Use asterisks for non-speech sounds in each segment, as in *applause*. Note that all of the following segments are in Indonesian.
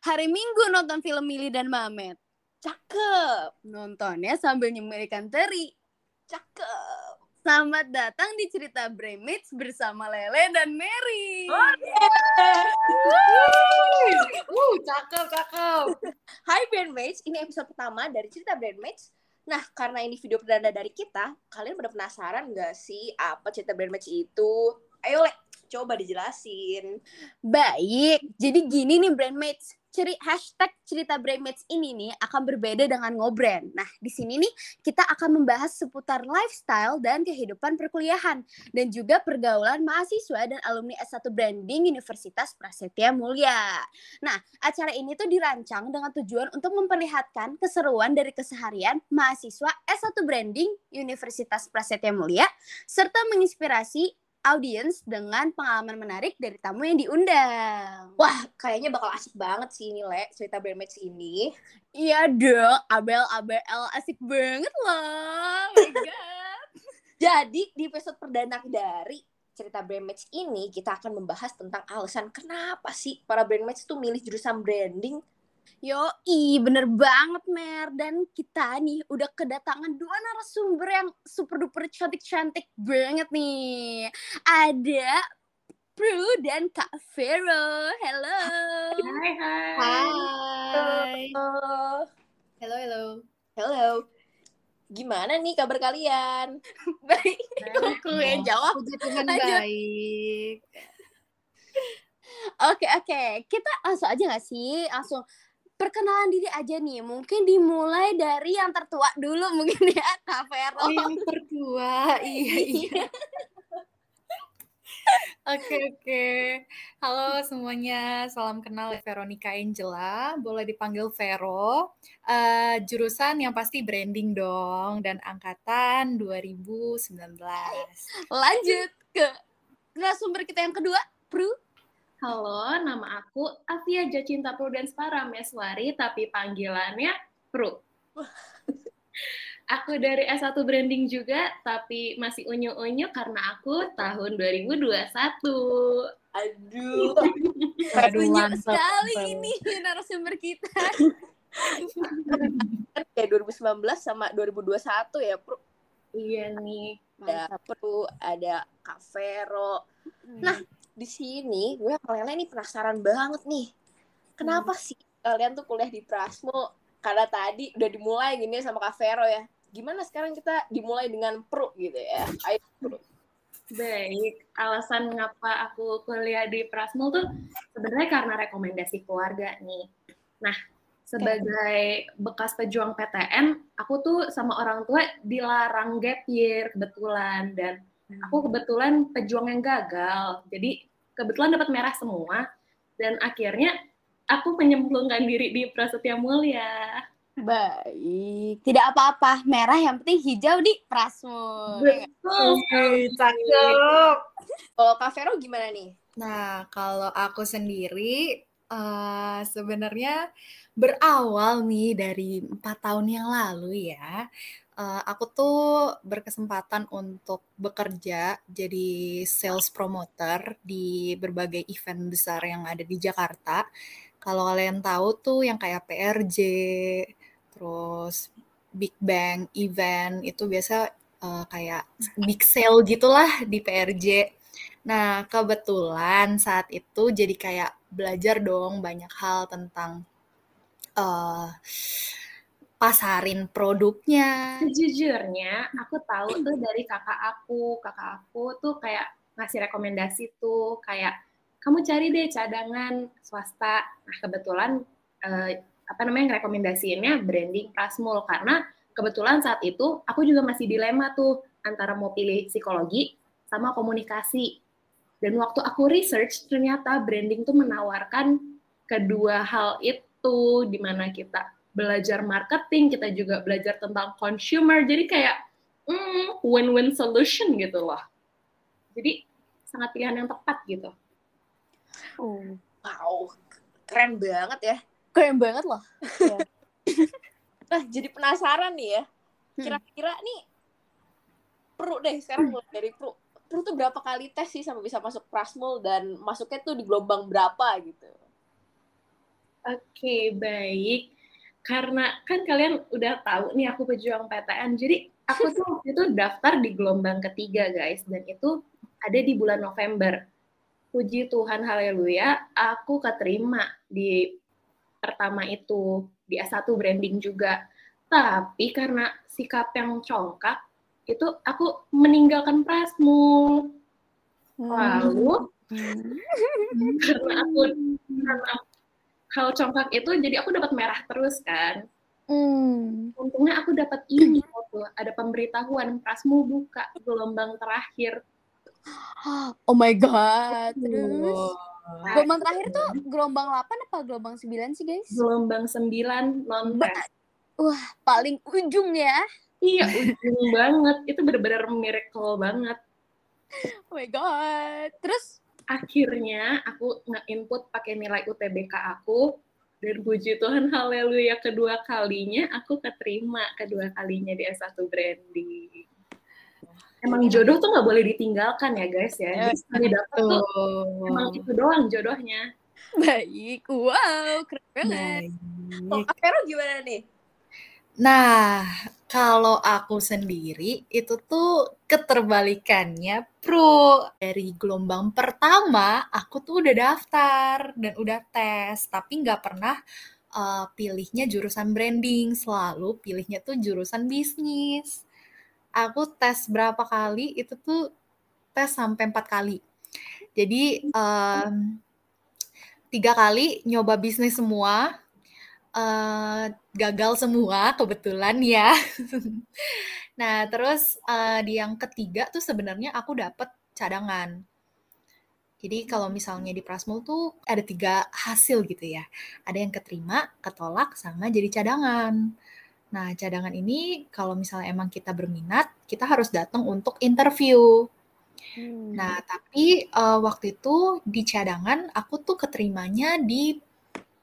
Hari Minggu nonton film Mili dan Mamet. Cakep. Nontonnya sambil nyemil ikan teri. Cakep. Selamat datang di cerita Bremits bersama Lele dan Mary. Oh, Uh, cakep, cakep. Hai Brandmates, ini episode pertama dari cerita Brandmates. Nah, karena ini video perdana dari kita, kalian pada penasaran nggak sih apa cerita Brandmates itu? Ayo, Le, coba dijelasin. Baik, jadi gini nih Brandmates. Ceri hashtag cerita Brandmates ini nih akan berbeda dengan ngobrand. Nah, di sini nih kita akan membahas seputar lifestyle dan kehidupan perkuliahan dan juga pergaulan mahasiswa dan alumni S1 Branding Universitas Prasetya Mulia. Nah, acara ini tuh dirancang dengan tujuan untuk memperlihatkan keseruan dari keseharian mahasiswa S1 Branding Universitas Prasetya Mulia serta menginspirasi audiens dengan pengalaman menarik dari tamu yang diundang. Wah, kayaknya bakal asik banget sih ini, Le, cerita Brandmates ini. Iya dong, Abel Abel asik banget loh. Oh my god. *laughs* Jadi, di episode perdana dari cerita Brandmates ini, kita akan membahas tentang alasan kenapa sih para Brandmates tuh milih jurusan branding. Yoi, bener banget Mer. Dan kita nih udah kedatangan dua narasumber yang super duper cantik-cantik banget nih. Ada Pru dan Kak Vero. Hello. Hai, hai. Hai. Hello, hello. hello. Gimana nih kabar kalian? *laughs* Baik. Aku yang jawab. Puji Tuhan baik. Oke, oke. Kita langsung aja gak sih? Langsung perkenalan diri aja nih. Mungkin dimulai dari yang tertua dulu *laughs* mungkin ya, Kak Vero. Oh, yang tertua. *laughs* Iya, iya. Oke, oke. Halo semuanya, salam kenal Veronica Angela, boleh dipanggil Vero. Eh, jurusan yang pasti branding dong, dan angkatan 2019. Lanjut ke narasumber kita yang kedua, Pru. Halo, nama aku Afia Jacinta Prudence Parameswari, tapi panggilannya Pru. *laughs* Aku dari S1 Branding juga, tapi masih unyu-unyu karena aku tahun 2021. Aduh. *laughs* Aduh, mantap, sekali mantap. ini narasumber kita. *laughs* Kayak 2019 sama 2021 ya, Pru. Iya nih. Ada Pru, ada Kak Vero. Nah, di sini gue sama Lele nih penasaran banget nih. Kenapa sih kalian tuh kuliah di Prasmo? Karena tadi udah dimulai gini sama Kak Vero ya. Gimana sekarang kita dimulai dengan Pru gitu ya? Ayo Pru. Baik, alasan ngapa aku kuliah di Prasmul tuh sebenarnya karena rekomendasi keluarga nih. Nah, sebagai bekas pejuang PTN, aku tuh sama orang tua dilarang gap year kebetulan dan aku kebetulan pejuang yang gagal. Jadi kebetulan dapat merah semua dan akhirnya aku menyemplungkan diri di Prasetya Mulia. Baik. Tidak apa-apa, merah yang penting hijau di Prasmo. Betul. Oke, cakep. Kalau Kak Vero gimana nih? Nah, kalau aku sendiri eh, sebenarnya berawal nih dari empat tahun yang lalu ya. Eh, aku tuh berkesempatan untuk bekerja jadi sales promoter di berbagai event besar yang ada di Jakarta. Kalau kalian tahu tuh yang kayak PRJ, terus Big Bang event itu biasa eh, kayak big sale gitulah di PRJ. Nah, kebetulan saat itu jadi kayak belajar dong banyak hal tentang eh pasarin produknya. Sejujurnya, aku tahu tuh dari kakak aku. Kakak aku tuh kayak ngasih rekomendasi tuh, kayak kamu cari deh cadangan swasta. Nah, kebetulan eh, apa namanya rekomendasiinnya branding Prasmul karena kebetulan saat itu aku juga masih dilema tuh antara mau pilih psikologi sama komunikasi. Dan waktu aku research ternyata branding tuh menawarkan kedua hal itu di mana kita belajar marketing, kita juga belajar tentang consumer. Jadi kayak hmm, win-win solution gitu loh. Jadi sangat pilihan yang tepat gitu. Oh, Wow, keren banget ya. keren banget loh. *laughs* Nah, jadi penasaran nih ya. Hmm. Kira-kira nih Pru deh sekarang mulai dari Pru. Pru tuh berapa kali tes sih sampai bisa masuk Prasmul dan masuknya tuh di gelombang berapa gitu? Oke, baik. Karena kan kalian udah tahu nih aku pejuang PTN, jadi aku tuh waktu itu daftar di gelombang ketiga guys, dan itu ada di bulan November. Puji Tuhan, haleluya, aku keterima di pertama itu, di S1 branding juga. Tapi karena sikap yang congkak, itu aku meninggalkan Prasmul. Lalu, *laughs* karena aku karena hal congkak itu, jadi aku dapat merah terus kan. Hmm. Untungnya aku dapat ini waktu ada pemberitahuan Prasmul buka gelombang terakhir. Oh my god. Terus Wow. gelombang terakhir tuh gelombang 8 apa gelombang 9 sih, guys? Gelombang 9 non. Wah, paling ujung ya. Iya, ujung banget. Itu bener-bener miracle banget. Oh my god. Terus Akhirnya aku nge-input pakai nilai UTBK aku dan puji Tuhan haleluya kedua kalinya aku keterima kedua kalinya di S1 branding. Emang jodoh tuh nggak boleh ditinggalkan ya guys ya. Jadi sekali dapet tuh emang itu doang jodohnya. baik. Wow, keren banget. Oh. Vero gimana nih? Nah, kalau aku sendiri itu tuh keterbalikannya, Pro. Dari gelombang pertama, aku tuh udah daftar dan udah tes, tapi nggak pernah eh, pilihnya jurusan branding, selalu pilihnya tuh jurusan bisnis. Aku tes berapa kali, itu tuh tes sampai empat kali. Jadi, em, tiga kali nyoba bisnis semua, eh, gagal semua kebetulan ya. *laughs* Nah, terus eh, di yang ketiga tuh sebenarnya aku dapet cadangan. Jadi kalau misalnya di Prasmul tuh ada tiga hasil gitu ya. Ada yang keterima, ketolak, sama jadi cadangan. Nah, cadangan ini kalau misalnya emang kita berminat, kita harus datang untuk interview. Hmm. Nah, tapi eh, waktu itu di cadangan aku tuh keterimanya di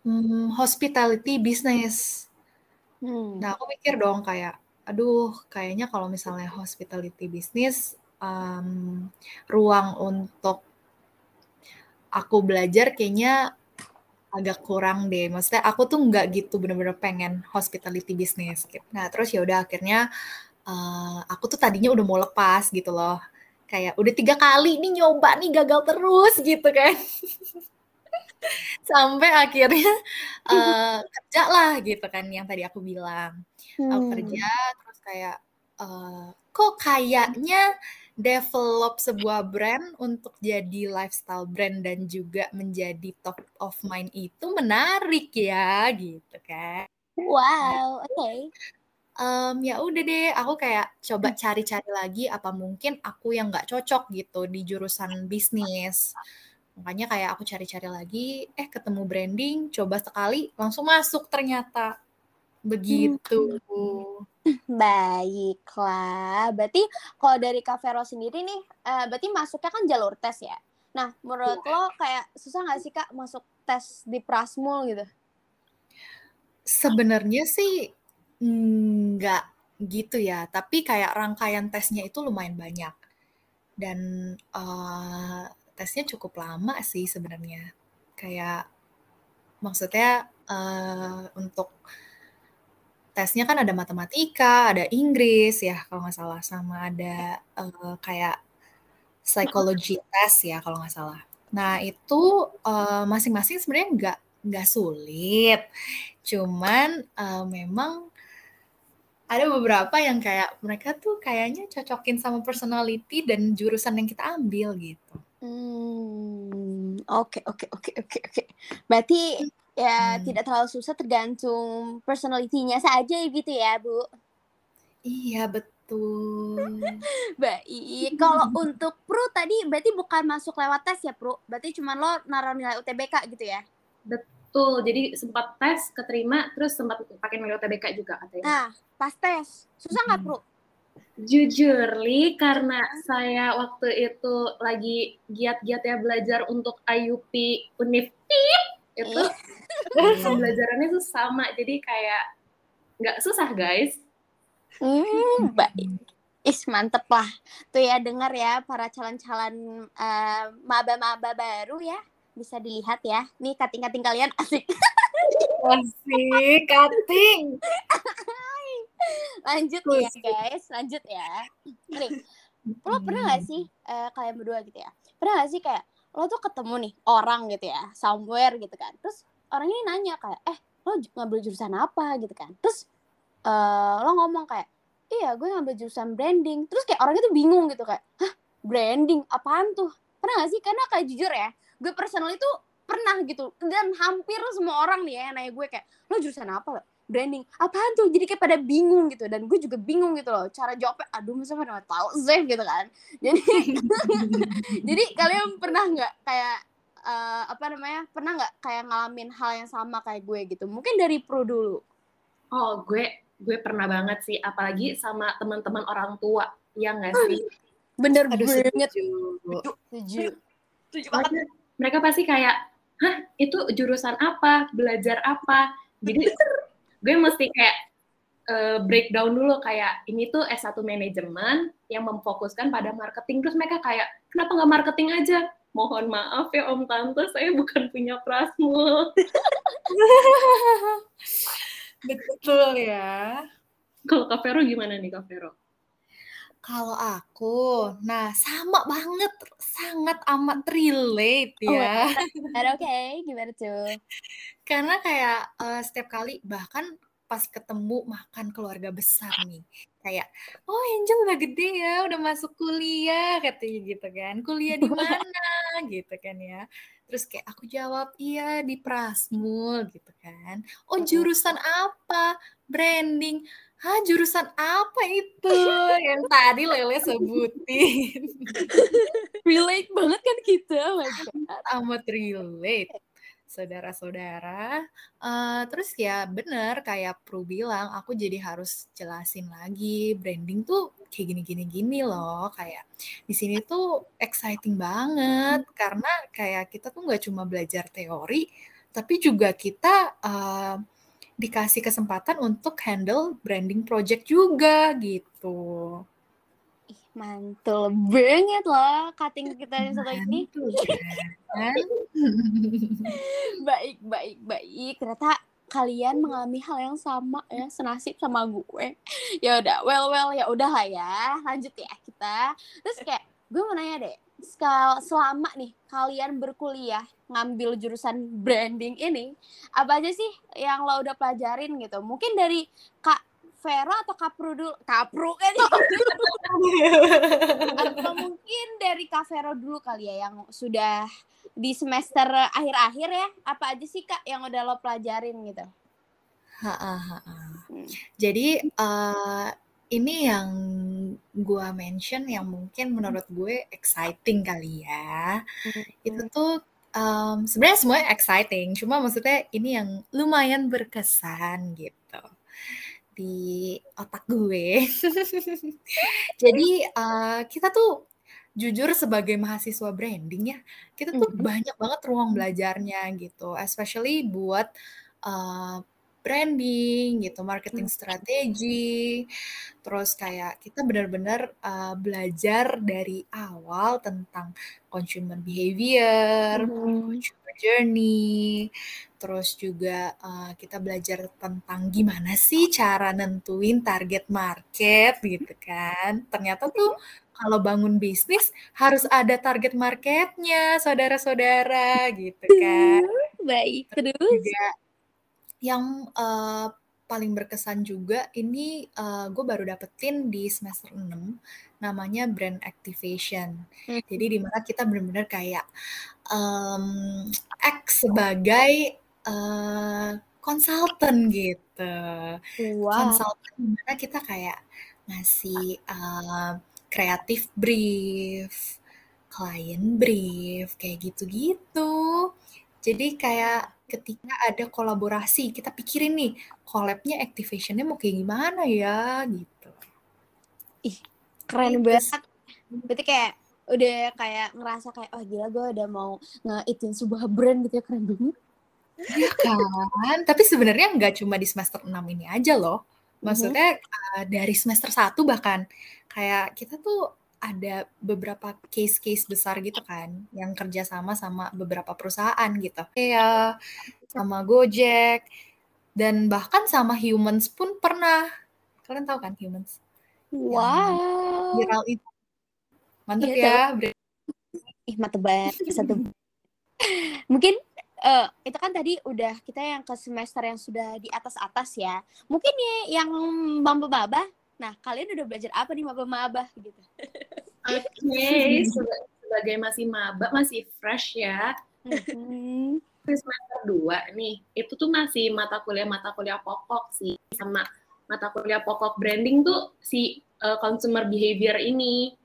hmm, hospitality business. Hmm. Nah, aku mikir dong kayak, aduh, kayaknya kalau misalnya hospitality business, em, ruang untuk aku belajar kayaknya agak kurang deh. Maksudnya aku tuh nggak gitu bener-bener pengen hospitality gitu. Nah, terus ya udah akhirnya eh, aku tuh tadinya udah mau lepas gitu loh. Kayak udah tiga kali nih nyoba nih gagal terus gitu kan. *laughs* Sampai akhirnya *laughs* eh, kerja lah gitu kan yang tadi aku bilang. Aku Hmm. kerja terus kayak eh, kok kayaknya develop sebuah brand untuk jadi lifestyle brand dan juga menjadi top of mind itu menarik ya gitu kan. Wow, oke. Em, ya udah deh aku kayak coba cari-cari lagi apa mungkin aku yang nggak cocok gitu di jurusan bisnis makanya kayak aku cari-cari lagi eh ketemu branding coba sekali langsung masuk ternyata begitu *laughs* Baiklah. Berarti kalau dari Kak Vero sendiri nih, eh, berarti masuknya kan jalur tes ya. Nah, menurut lo kayak susah nggak sih Kak masuk tes di Prasmul gitu? Sebenarnya sih nggak gitu ya, tapi kayak rangkaian tesnya itu lumayan banyak. Dan eh, tesnya cukup lama sih sebenarnya. Kayak maksudnya eh, untuk tesnya kan ada matematika, ada Inggris ya kalau nggak salah, sama ada eh, kayak psychology test ya kalau nggak salah. Nah itu eh, masing-masing sebenarnya nggak nggak sulit, cuman eh, memang ada beberapa yang kayak mereka tuh kayaknya cocokin sama personality dan jurusan yang kita ambil gitu. Hmm, oke oke oke oke oke. Berarti ya Hmm. tidak terlalu susah tergantung personality-nya saja gitu ya, Bu. Iya betul. Baik. Kalau untuk Pro tadi berarti bukan masuk lewat tes ya, Pro? Berarti cuma lo naruh nilai UTBK gitu ya? Betul, jadi sempat tes, keterima, terus sempat pakai nilai UTBK juga katanya. Nah, pas tes. Susah nggak, Hmm. Pro? Jujur, Li, karena saya waktu itu lagi giat-giat ya belajar untuk IUP Unif itu *laughs* pembelajarannya tuh sama, jadi kayak nggak susah guys. Hmm, baik. Is mantep lah. Tuh ya dengar ya para calon-calon eh, maba-maba baru ya. bisa dilihat ya. Nih kating-kating kalian asik. Asik, kating. *laughs* lanjut ya guys, lanjut ya. Nih, *laughs* lo pernah gak sih eh, kalian berdua gitu ya? Pernah gak sih kayak lo tuh ketemu nih orang gitu ya, somewhere gitu kan. Terus orang ini nanya kayak, eh lo ngambil jurusan apa gitu kan. Terus eh, lo ngomong kayak, iya gue ngambil jurusan branding. Terus kayak orangnya tuh bingung gitu kayak, hah branding apaan tuh? Pernah gak sih? Karena kayak jujur ya, gue personal itu pernah gitu. Dan hampir semua orang nih ya nanya gue kayak, lo jurusan apa lo? Branding. Apaan tuh? Jadi kayak pada bingung gitu. Dan gue juga bingung gitu loh. Cara jawabnya aduh masa nggak tahu sih gitu kan. *laughs* Jadi jadi kalian pernah nggak kayak eh, apa namanya pernah nggak kayak ngalamin hal yang sama kayak gue gitu? Mungkin dari pro dulu. Oh, gue gue pernah banget sih, apalagi sama teman-teman orang tua, ya nggak sih? bener Aduh, banget. setuju. setuju. Setuju Mereka, mereka pasti kayak, hah itu jurusan apa, belajar apa? Jadi gue mesti kayak eh, breakdown dulu kayak ini tuh S1 manajemen yang memfokuskan pada marketing. Terus mereka kayak, kenapa nggak marketing aja? Mohon maaf ya Om Tante, saya bukan punya Prasmul. *laughs* Betul ya. Kalau Kak Vero gimana nih Kak Vero? Kalau aku, nah sama banget, sangat amat relate Oh, ya. ada oke gimana tuh Karena kayak eh, setiap kali bahkan pas ketemu makan keluarga besar nih, kayak oh Angel udah gede ya, udah masuk kuliah katanya gitu kan. Kuliah di *laughs* mana gitu kan ya. Terus kayak aku jawab iya di Prasmul gitu kan. Oh jurusan apa? Branding. Hah jurusan apa itu? Yang tadi Lele sebutin? *laughs* relate banget kan kita oh amat relate saudara-saudara. Eh, terus ya bener kayak Pru bilang aku jadi harus jelasin lagi branding tuh kayak gini-gini gini loh. Kayak di sini tuh exciting banget karena kayak kita tuh nggak cuma belajar teori tapi juga kita eh, dikasih kesempatan untuk handle branding project juga gitu. Ih, mantul banget loh cutting kita yang satu ini. Kan? *laughs* baik baik baik. Ternyata kalian mengalami hal yang sama ya senasib sama gue. Ya udah well well ya udah lah ya. Lanjut ya kita. Terus kayak gue mau nanya deh selama nih kalian berkuliah ngambil jurusan branding ini apa aja sih yang lo udah pelajarin gitu mungkin dari kak Vera atau Kak Pru dulu Kak Pru kan *laughs* atau mungkin dari Kak Vero dulu kali ya yang sudah di semester akhir-akhir ya apa aja sih kak yang udah lo pelajarin gitu Ha-ha, ha-ha. Hmm. Jadi eh, ini yang gua mention yang mungkin menurut gue exciting kali ya. Itu tuh em, sebenarnya semuanya exciting, cuma maksudnya ini yang lumayan berkesan gitu di otak gue. *laughs* Jadi eh, kita tuh jujur sebagai mahasiswa branding ya, kita tuh Mhm. banyak banget ruang belajarnya gitu, especially buat eh, branding gitu, marketing strategi, terus kayak kita benar-benar uh, belajar dari awal tentang consumer behavior, consumer journey, terus juga uh, kita belajar tentang gimana sih cara nentuin target market gitu kan. Ternyata tuh kalau bangun bisnis harus ada target marketnya, saudara-saudara gitu kan. baik Terus terus? juga yang uh, paling berkesan juga ini uh, gue baru dapetin di semester 6 namanya brand activation. Hmm. Jadi di mana kita benar-benar kayak um, act sebagai uh, konsultan gitu. wow Konsultan di mana kita kayak ngasih uh, kreatif brief, client brief, kayak gitu-gitu. Jadi kayak ketika ada kolaborasi, kita pikirin nih, collab-nya activation-nya mau kayak gimana ya, gitu. keren Gitu banget berarti kayak udah kayak ngerasa kayak oh gila gue udah mau ngeitin sebuah brand gitu ya keren banget Iya kan? Tapi sebenarnya nggak cuma di semester 6 ini aja loh. Maksudnya uh, dari semester 1 bahkan kayak kita tuh ada beberapa case-case besar gitu kan yang kerjasama sama beberapa perusahaan gitu kayak sama Gojek dan bahkan sama Humans pun pernah kalian tahu kan Humans Wow. viral itu mantep Iya, ya Ih, mantep banget. Satu. Mungkin eh, itu kan tadi udah kita yang ke semester yang sudah di atas-atas ya. Mungkin ya yang maba-maba. Nah, kalian udah belajar apa nih maba-maba gitu? Oke, seba- sebagai masih maba, masih fresh ya. Mhm. Semester 2 nih, itu tuh masih mata kuliah-mata kuliah pokok sih. Sama mata kuliah pokok branding tuh si uh, consumer behavior ini.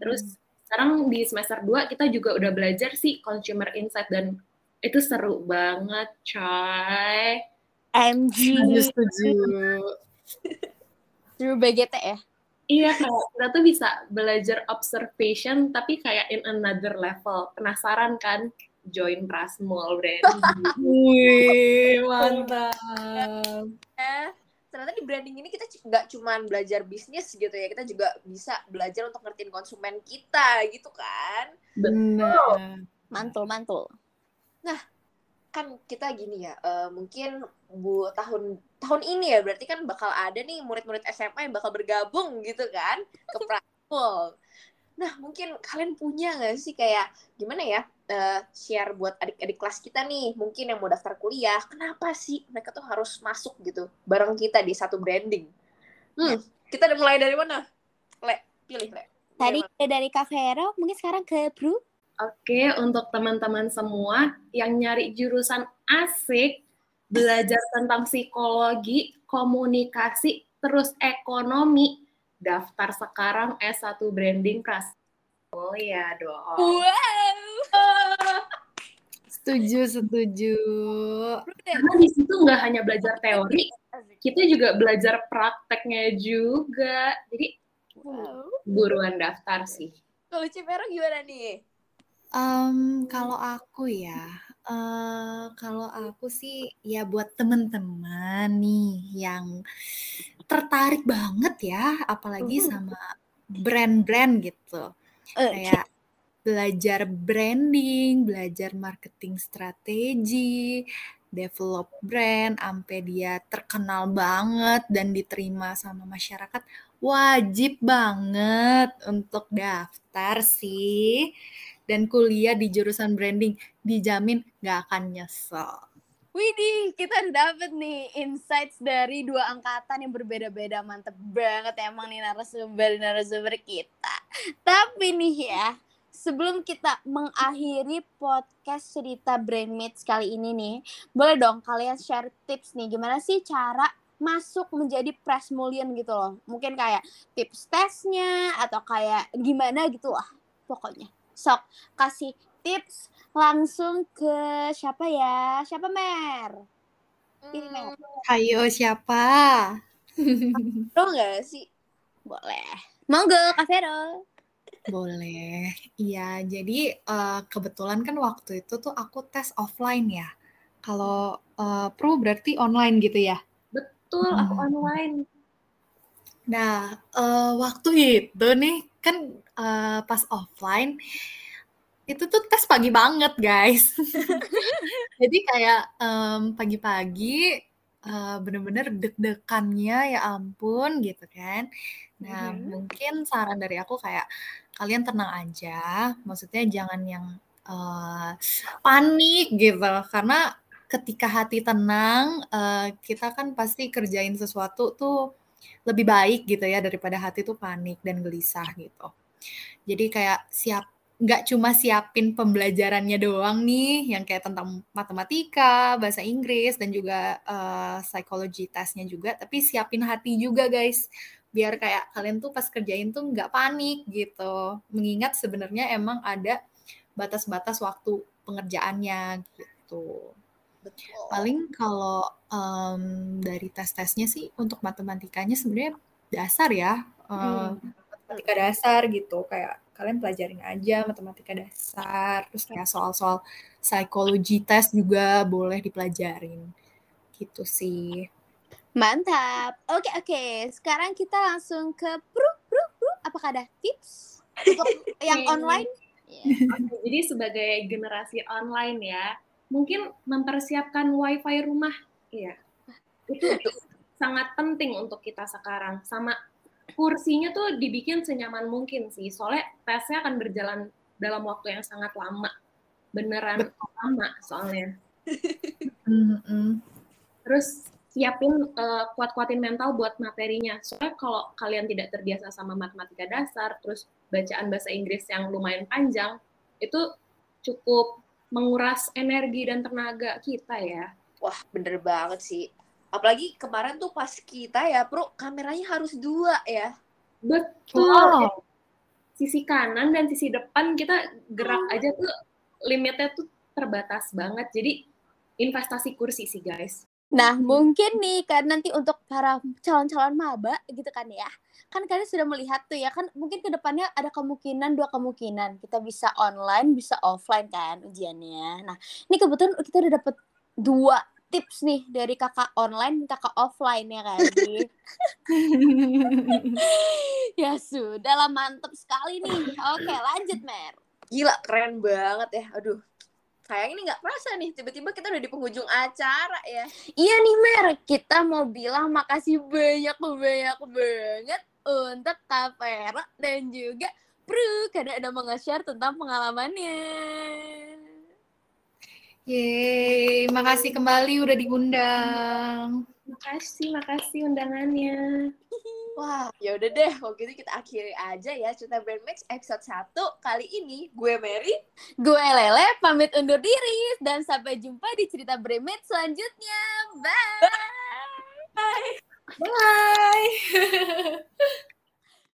Terus sekarang di semester 2 kita juga udah belajar sih consumer insight dan itu seru banget, coy. MG setuju *laughs* through BGT ya. Iya, kayak kita tuh bisa belajar observation tapi kayak in another level. Penasaran kan? Join Prasmul branding. *laughs* wih mantap Eh, ternyata di branding ini kita nggak cuman belajar bisnis gitu ya, kita juga bisa belajar untuk ngertiin konsumen kita gitu kan. benar Mantul, mantul. Kan kita gini ya, eh, mungkin bu tahun tahun ini ya berarti kan bakal ada nih murid-murid SMA yang bakal bergabung gitu kan ke Prasmul. Nah mungkin kalian punya nggak sih kayak gimana ya eh, share buat adik-adik kelas kita nih mungkin yang mau daftar kuliah, kenapa sih mereka tuh harus masuk gitu bareng kita di satu branding? Hmm, kita udah mulai dari mana? Le, pilih Le. Tadi Dari udah dari Kak Vero, mungkin sekarang ke Bru. Oke, untuk teman-teman semua yang nyari jurusan asik, belajar tentang psikologi, komunikasi, terus ekonomi, daftar sekarang S1 Branding Pras. Oh ya dong. Wow. setuju setuju Karena di situ nggak hanya belajar teori, kita juga belajar prakteknya juga. Jadi wow. buruan daftar sih. Kalau Cipero gimana nih? Em, kalau aku ya, eh kalau aku sih ya buat temen-temen nih yang tertarik banget ya, apalagi sama brand-brand gitu. Eh, Kayak belajar branding, belajar marketing strategi, develop brand, sampai dia terkenal banget dan diterima sama masyarakat, wajib banget untuk daftar sih. Dan kuliah di jurusan branding dijamin gak akan nyesel. Widih, kita dapet nih insights dari dua angkatan yang berbeda-beda. Mantep banget emang nih narasumber-narasumber kita. Tapi nih ya, sebelum kita mengakhiri podcast cerita Brainmates kali ini nih, boleh dong kalian share tips nih, gimana sih cara masuk menjadi Pressmulian gitu loh. Mungkin kayak tips tesnya, atau kayak gimana gitu lah pokoknya. Sok, kasih tips langsung ke siapa ya? Siapa Mer? Pilih Mer. Ayo siapa? Lo nggak sih? Boleh. Monggo, Kak Vero. Boleh. Iya, jadi eh, kebetulan kan waktu itu tuh aku tes offline ya. Kalau eh, pro berarti online gitu ya. Betul, aku Hmm. online. Nah, eh, waktu itu nih kan eh, pas offline itu tuh tes pagi banget, guys. *laughs* Jadi kayak em, pagi-pagi eh, bener-bener deg-degannya ya ampun gitu kan. Nah, Mhm. mungkin saran dari aku kayak kalian tenang aja, maksudnya jangan yang eh, panik gitu, karena ketika hati tenang, eh, kita kan pasti kerjain sesuatu tuh lebih baik gitu ya daripada hati tuh panik dan gelisah gitu. Jadi kayak siap nggak cuma siapin pembelajarannya doang nih yang kayak tentang matematika, bahasa Inggris dan juga eh, psychology testnya juga, tapi siapin hati juga guys biar kayak kalian tuh pas kerjain tuh nggak panik gitu. Mengingat sebenarnya emang ada batas-batas waktu pengerjaannya gitu. Betul. Paling kalau em, dari tes-tesnya sih untuk matematikanya sebenarnya dasar ya, Hmm. matematika dasar gitu. Kayak kalian pelajarin aja matematika dasar, terus kayak soal-soal psikologi test juga boleh dipelajarin. Gitu sih. Mantap. Oke, oke. Sekarang kita langsung ke Pru, Pru, Pru. Apakah ada tips? Untuk *laughs* yang Oke. online? Oke, jadi sebagai generasi online ya, mungkin mempersiapkan wifi rumah, iya, itu sangat penting untuk kita sekarang. Sama kursinya tuh dibikin senyaman mungkin sih, soalnya tesnya akan berjalan dalam waktu yang sangat lama, beneran lama soalnya. Terus siapin eh, kuat-kuatin mental buat materinya. Soalnya kalau kalian tidak terbiasa sama matematika dasar, terus bacaan bahasa Inggris yang lumayan panjang, itu cukup menguras energi dan tenaga kita ya. Wah, bener banget sih. Apalagi kemarin tuh pas kita ya, Bro, kameranya harus dua ya. Betul. Wow. Sisi kanan dan sisi depan kita gerak aja tuh limitnya tuh terbatas banget. Jadi investasi kursi sih guys. Nah, mungkin nih kan nanti untuk para calon-calon maba gitu kan ya. Kan kalian sudah melihat tuh ya kan mungkin ke depannya ada kemungkinan dua kemungkinan. Kita bisa online, bisa offline kan ujiannya. Nah, ini kebetulan kita udah dapet dua tips nih dari kakak online, kakak offline ya kan. *laughs* Ya sudah lah mantep sekali nih. Oke, lanjut Mer. Gila, keren banget ya. Aduh, sayang ini nggak kerasa nih. Tiba-tiba kita udah di penghujung acara ya. Iya nih Mer, kita mau bilang makasih banyak-banyak banget untuk Kak Vera dan juga Pru karena ada mau nge-share tentang pengalamannya. Yeay, makasih kembali udah diundang. Makasih, makasih undangannya. *laughs* Wah, ya udah deh. Kalau gitu kita akhiri aja ya cerita Brand Max episode 1 kali ini. Gue Mary. Gue Lele pamit undur diri dan sampai jumpa di cerita Bremet selanjutnya. Bye. Bye. *laughs*